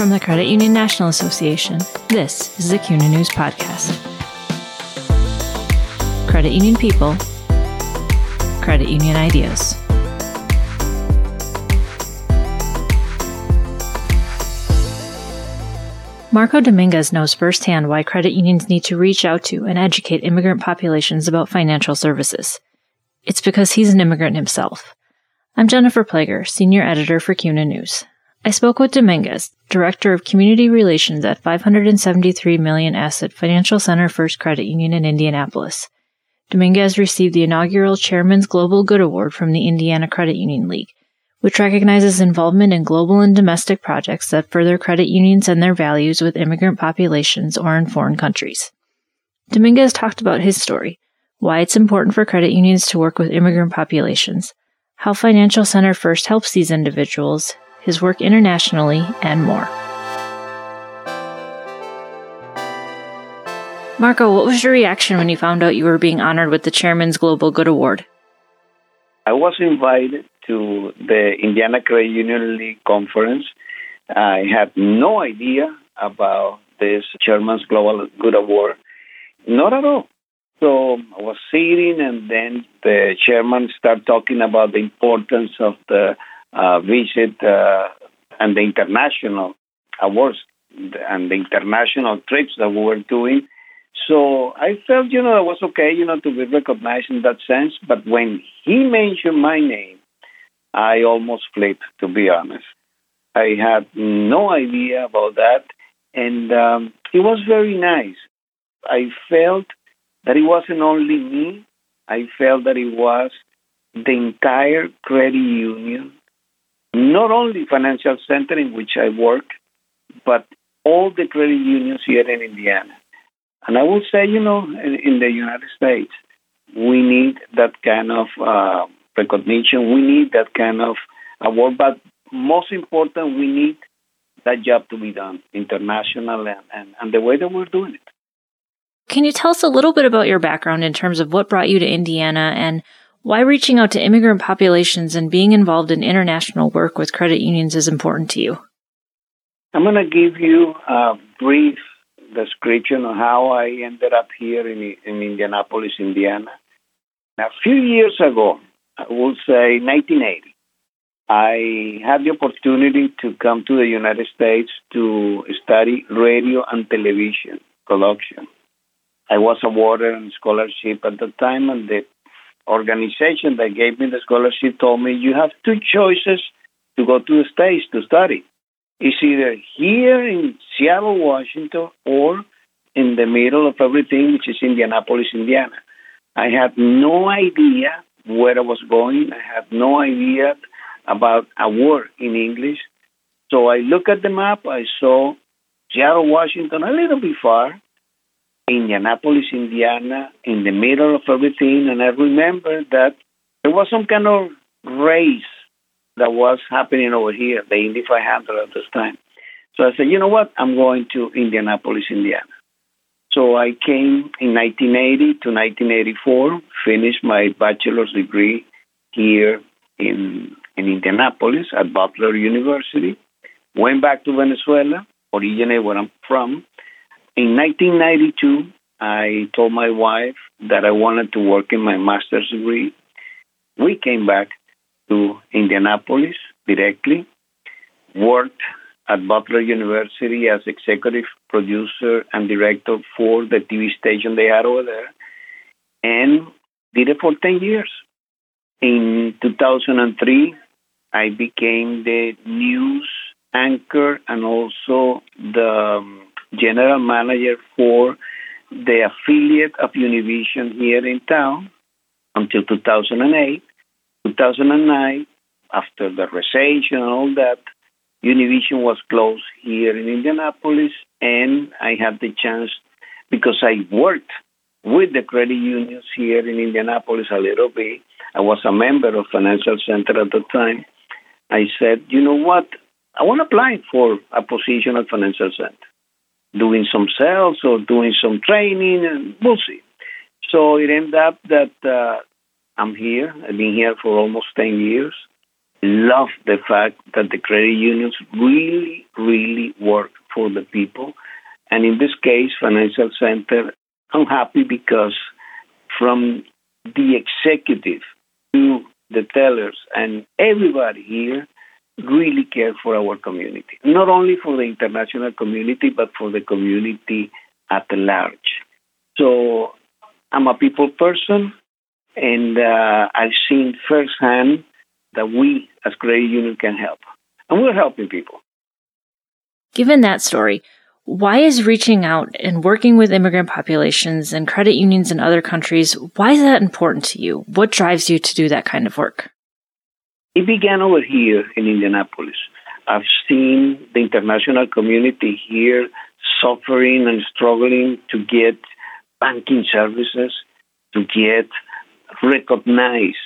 From the Credit Union National Association, this is the CUNA News Podcast. Credit Union People, Credit Union Ideas. Marco Dominguez knows firsthand why credit unions need to reach out to and educate immigrant populations about financial services. It's because he's an immigrant himself. I'm Jennifer Plager, Senior Editor for CUNA News. I spoke with Dominguez, Director of Community Relations at 573 Million Asset Financial Center First Credit Union in Indianapolis. Dominguez received the inaugural Chairman's Global Good Award from the Indiana Credit Union League, which recognizes involvement in global and domestic projects that further credit unions and their values with immigrant populations or in foreign countries. Dominguez talked about his story, why it's important for credit unions to work with immigrant populations, how Financial Center First helps these individuals, his work internationally, and more. Marco, what was your reaction when you found out you were being honored with the Chairman's Global Good Award? I was invited to the Indiana Credit Union League conference. I had no idea about this Chairman's Global Good Award. Not at all. So I was sitting, and then the chairman started talking about the importance of the visit uh, and the international awards and the international trips that we were doing. So I felt, you know, it was okay, you know, to be recognized in that sense. But when he mentioned my name, I almost flipped, to be honest. I had no idea about that. And um, it was very nice. I felt that it wasn't only me, I felt that it was the entire credit union, not only financial center in which I work, but all the credit unions here in Indiana. And I will say, you know, in, in the United States, we need that kind of uh, recognition. We need that kind of award. But most important, we need that job to be done international and, and, and the way that we're doing it. Can you tell us a little bit about your background in terms of what brought you to Indiana and why reaching out to immigrant populations and being involved in international work with credit unions is important to you? I'm going to give you a brief description of how I ended up here in, in Indianapolis, Indiana. A few years ago, I will say 1980, I had the opportunity to come to the United States to study radio and television production. I was awarded a scholarship at the time, and the organization that gave me the scholarship told me you have two choices to go to the States to study. It's either here in Seattle, Washington, or in the middle of everything, which is Indianapolis, Indiana. I had no idea where I was going. I had no idea about a word in English. So I looked at the map. I saw Seattle, Washington, a little bit far, Indianapolis, Indiana, in the middle of everything. And I remember that there was some kind of race that was happening over here, the Indy 500 at this time. So I said, you know what? I'm going to Indianapolis, Indiana. So I came in 1980 to 1984, finished my bachelor's degree here in, in Indianapolis at Butler University, went back to Venezuela, originally where I'm from, in 1992, I told my wife that I wanted to work in my master's degree. We came back to Indianapolis directly, worked at Butler University as executive producer and director for the TV station they had over there, and did it for 10 years. In 2003, I became the news anchor and also the um, general manager for the affiliate of Univision here in town until 2008. 2009, after the recession and all that, Univision was closed here in Indianapolis, and I had the chance because I worked with the credit unions here in Indianapolis a little bit. I was a member of Financial Center at the time. I said, you know what? I want to apply for a position at Financial Center doing some sales or doing some training, and we'll see. So it ended up that uh, I'm here. I've been here for almost 10 years. love the fact that the credit unions really, really work for the people. And in this case, Financial Center, I'm happy because from the executive to the tellers and everybody here really care for our community. Not only for the international community, but for the community at large. So I'm a people person, and uh, I've seen firsthand that we as credit union can help. And we're helping people. Given that story, why is reaching out and working with immigrant populations and credit unions in other countries, why is that important to you? What drives you to do that kind of work? It began over here in Indianapolis. I've seen the international community here suffering and struggling to get banking services, to get recognized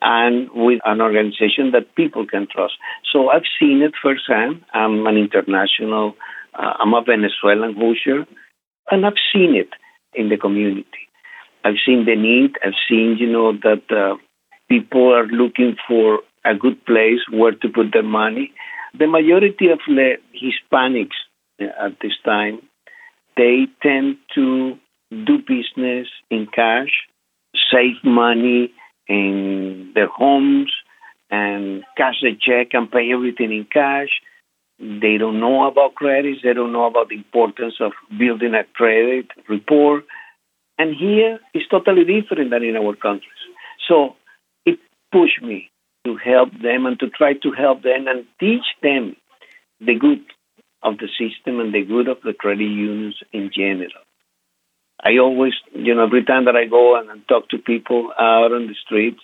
and with an organization that people can trust. So I've seen it firsthand. I'm an international, uh, I'm a Venezuelan Hoosier, and I've seen it in the community. I've seen the need. I've seen, you know, that uh, people are looking for a good place where to put their money. The majority of the Hispanics uh, at this time, they tend to do business in cash, save money in their homes, and cash a check and pay everything in cash. They don't know about credits. They don't know about the importance of building a credit report. And here it's totally different than in our countries. So it pushed me help them and to try to help them and teach them the good of the system and the good of the credit unions in general. I always, you know, every time that I go and talk to people out on the streets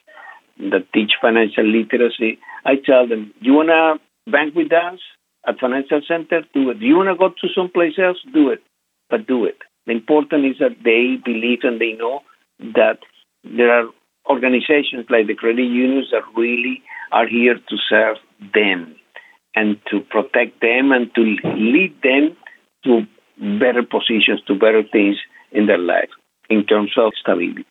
that teach financial literacy, I tell them, you want to bank with us at Financial Center? Do it. Do you want to go to someplace else? Do it. But do it. The important is that they believe and they know that there are organizations like the credit unions that really are here to serve them and to protect them and to lead them to better positions, to better things in their life in terms of stability.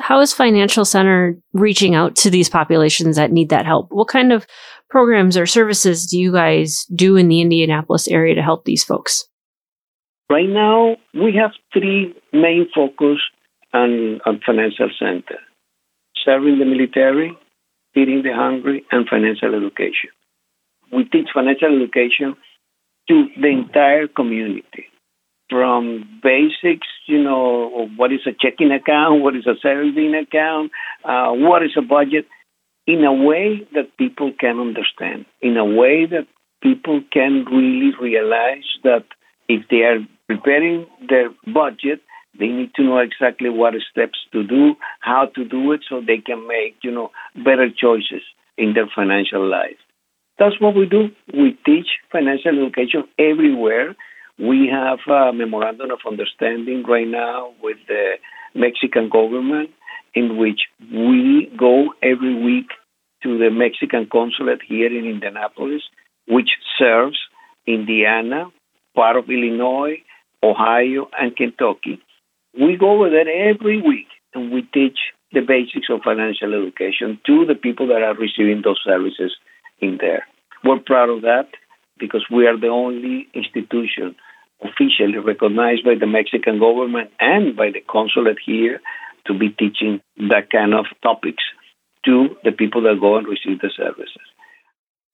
How is Financial Center reaching out to these populations that need that help? What kind of programs or services do you guys do in the Indianapolis area to help these folks? Right now, we have three main focus on, on Financial Center serving the military, feeding the hungry, and financial education. We teach financial education to the entire community from basics, you know, what is a checking account, what is a saving account, uh, what is a budget, in a way that people can understand, in a way that people can really realize that if they are preparing their budget, they need to know exactly what steps to do, how to do it, so they can make, you know, better choices in their financial life. That's what we do. We teach financial education everywhere we have a memorandum of understanding right now with the Mexican government in which we go every week to the Mexican consulate here in Indianapolis, which serves Indiana, part of Illinois, Ohio, and Kentucky. We go over there every week and we teach the basics of financial education to the people that are receiving those services in there. We're proud of that because we are the only institution officially recognized by the Mexican government and by the consulate here to be teaching that kind of topics to the people that go and receive the services.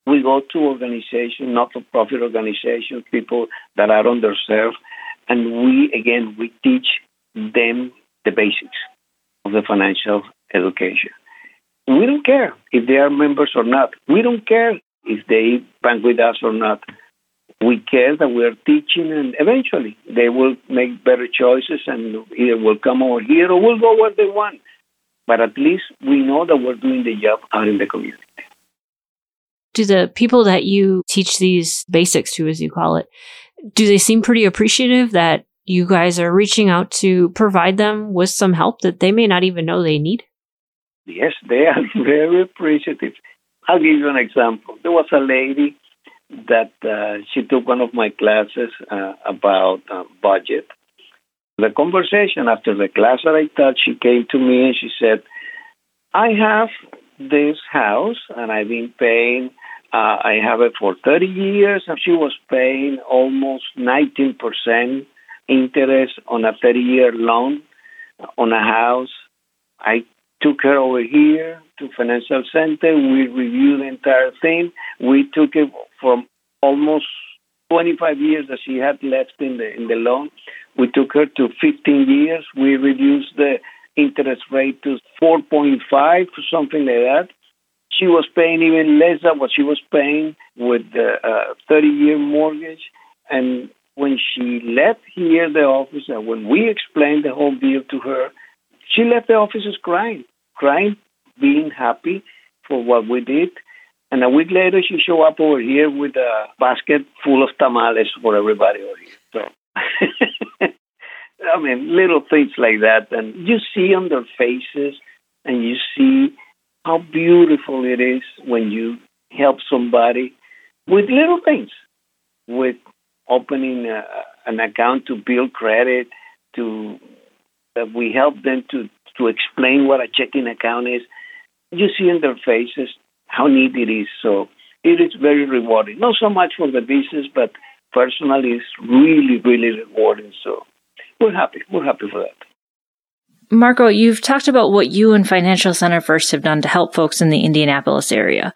We go to organizations, not-for-profit organizations, people that are underserved, and we, again, we teach them the basics of the financial education. We don't care if they are members or not. We don't care if they bank with us or not we care that we are teaching, and eventually they will make better choices and either will come over here or will go where they want. But at least we know that we're doing the job out in the community. Do the people that you teach these basics to, as you call it, do they seem pretty appreciative that you guys are reaching out to provide them with some help that they may not even know they need? Yes, they are very appreciative. I'll give you an example. There was a lady that uh, she took one of my classes uh, about uh, budget. The conversation after the class that I taught, she came to me and she said, I have this house, and I've been paying. Uh, I have it for 30 years, and she was paying almost 19% interest on a 30 year loan on a house. I took her over here to financial center. We reviewed the entire thing. We took it from almost 25 years that she had left in the in the loan. We took her to 15 years. We reduced the interest rate to 4.5 or something like that. She was paying even less than what she was paying with the uh, 30 year mortgage. And when she left here the office, and when we explained the whole deal to her, she left the offices crying, crying, being happy for what we did. And a week later, she showed up over here with a basket full of tamales for everybody over here. So, I mean, little things like that. And you see on their faces and you see how beautiful it is when you help somebody with little things, with opening a, an account to build credit, to that we help them to to explain what a checking account is. You see in their faces how neat it is. So it is very rewarding. Not so much for the business, but personally, it's really, really rewarding. So we're happy. We're happy for that. Marco, you've talked about what you and Financial Center First have done to help folks in the Indianapolis area,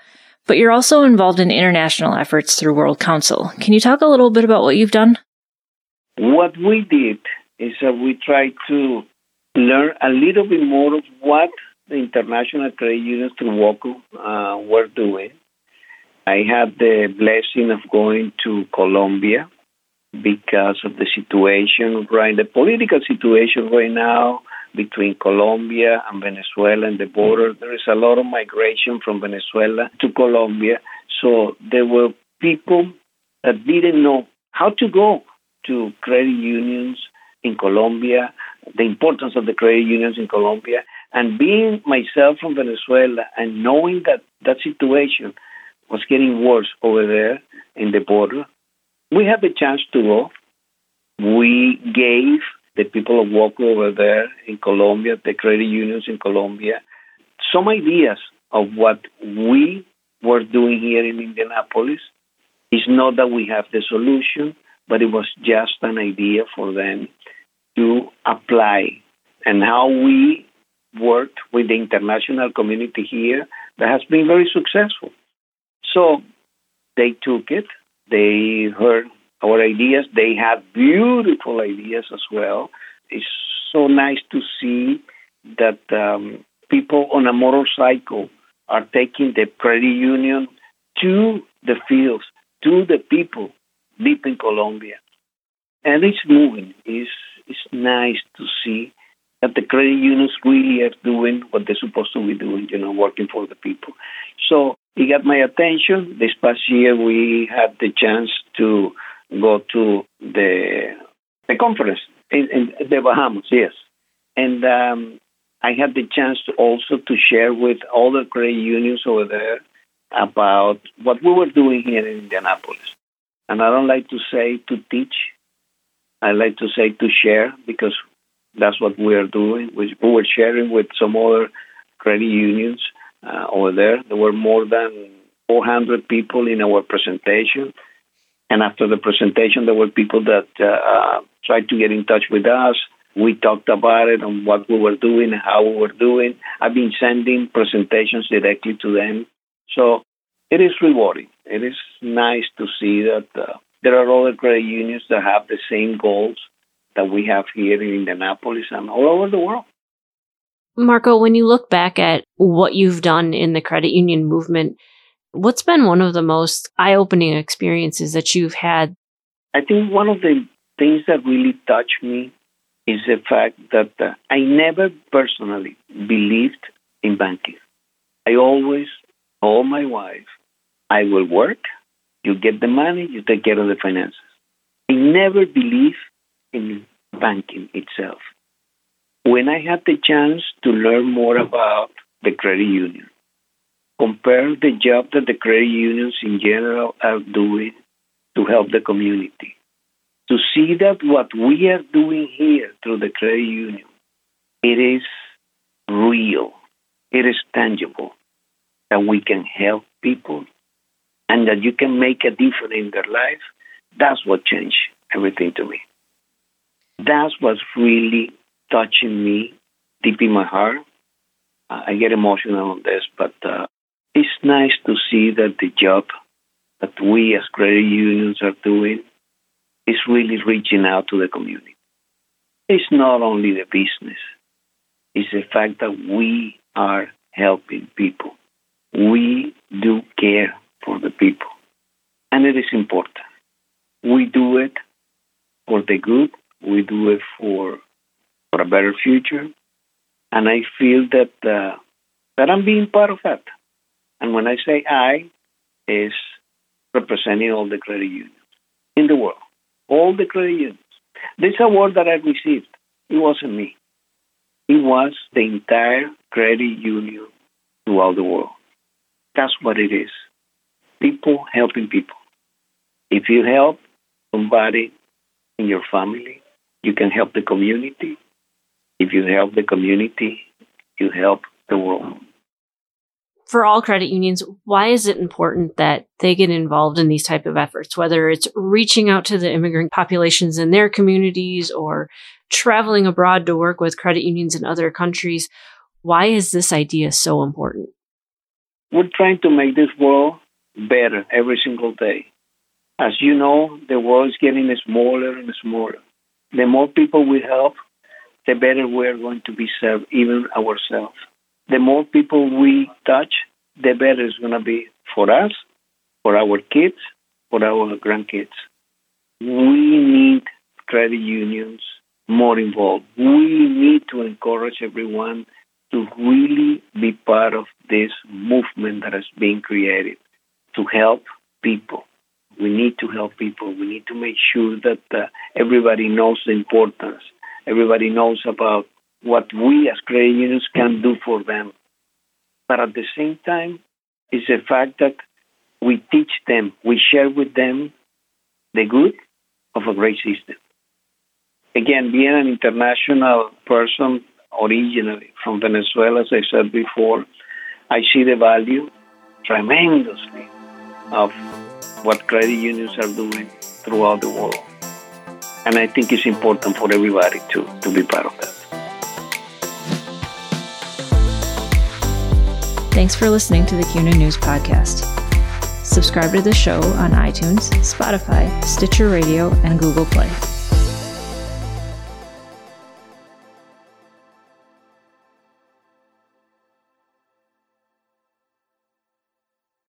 but you're also involved in international efforts through World Council. Can you talk a little bit about what you've done? What we did is that we tried to learn a little bit more of what the international trade unions through WOCCU uh, were doing. I had the blessing of going to Colombia because of the situation, right? The political situation right now between Colombia and Venezuela and the border. There is a lot of migration from Venezuela to Colombia. So there were people that didn't know how to go to credit unions in Colombia, the importance of the credit unions in Colombia, and being myself from Venezuela and knowing that that situation was getting worse over there in the border, we had the chance to go. We gave the people of WOCCU over there in Colombia, the credit unions in Colombia, some ideas of what we were doing here in Indianapolis. It's not that we have the solution, but it was just an idea for them to apply and how we worked with the international community here that has been very successful. So they took it, they heard our ideas, they have beautiful ideas as well. It's so nice to see that um, people on a motorcycle are taking the credit union to the fields, to the people deep in Colombia. And it's moving. It's, it's nice to see that the credit unions really are doing what they're supposed to be doing, you know, working for the people. So it got my attention. This past year, we had the chance to go to the the conference in, in the Bahamas, yes, and um, I had the chance to also to share with all the credit unions over there about what we were doing here in Indianapolis. And I don't like to say to teach. I like to say to share because that's what we are doing. We, we were sharing with some other credit unions uh, over there. There were more than 400 people in our presentation. And after the presentation, there were people that uh, uh, tried to get in touch with us. We talked about it and what we were doing, how we were doing. I've been sending presentations directly to them. So it is rewarding. It is nice to see that uh, there are other credit unions that have the same goals that we have here in Indianapolis and all over the world. Marco, when you look back at what you've done in the credit union movement, what's been one of the most eye opening experiences that you've had? I think one of the things that really touched me is the fact that uh, I never personally believed in banking. I always told my wife, I will work, you get the money, you take care of the finances. I never believed in banking itself. When I had the chance to learn more about the credit union, compare the job that the credit unions in general are doing to help the community, to see that what we are doing here through the credit union, it is real, it is tangible, that we can help people and that you can make a difference in their life, that's what changed everything to me. That's what's really touching me deep in my heart. I get emotional on this, but uh, it's nice to see that the job that we as credit unions are doing is really reaching out to the community. It's not only the business, it's the fact that we are helping people. We do care for the people. And it is important. We do it for the good, we do it for, for a better future. And I feel that, uh, that I'm being part of that. And when I say I, is representing all the credit unions in the world, all the credit unions. This award that I received, it wasn't me. It was the entire credit union throughout the world. That's what it is. People helping people. If you help somebody in your family, you can help the community. If you help the community, you help the world for all credit unions, why is it important that they get involved in these type of efforts, whether it's reaching out to the immigrant populations in their communities or traveling abroad to work with credit unions in other countries? Why is this idea so important? We're trying to make this world better every single day. As you know, the world is getting smaller and smaller. The more people we help, the better we're going to be served, even ourselves the more people we touch, the better it's going to be for us, for our kids, for our grandkids. We need credit unions more involved. We need to encourage everyone to really be part of this movement that is being created to help people. We need to help people. We need to make sure that uh, everybody knows the importance. Everybody knows about what we as credit unions can do for them. But at the same time, it's the fact that we teach them, we share with them the good of a great system. Again, being an international person originally from Venezuela, as I said before, I see the value tremendously of what credit unions are doing throughout the world. And I think it's important for everybody to, to be part of that. Thanks for listening to the CUNA News Podcast. Subscribe to the show on iTunes, Spotify, Stitcher Radio, and Google Play.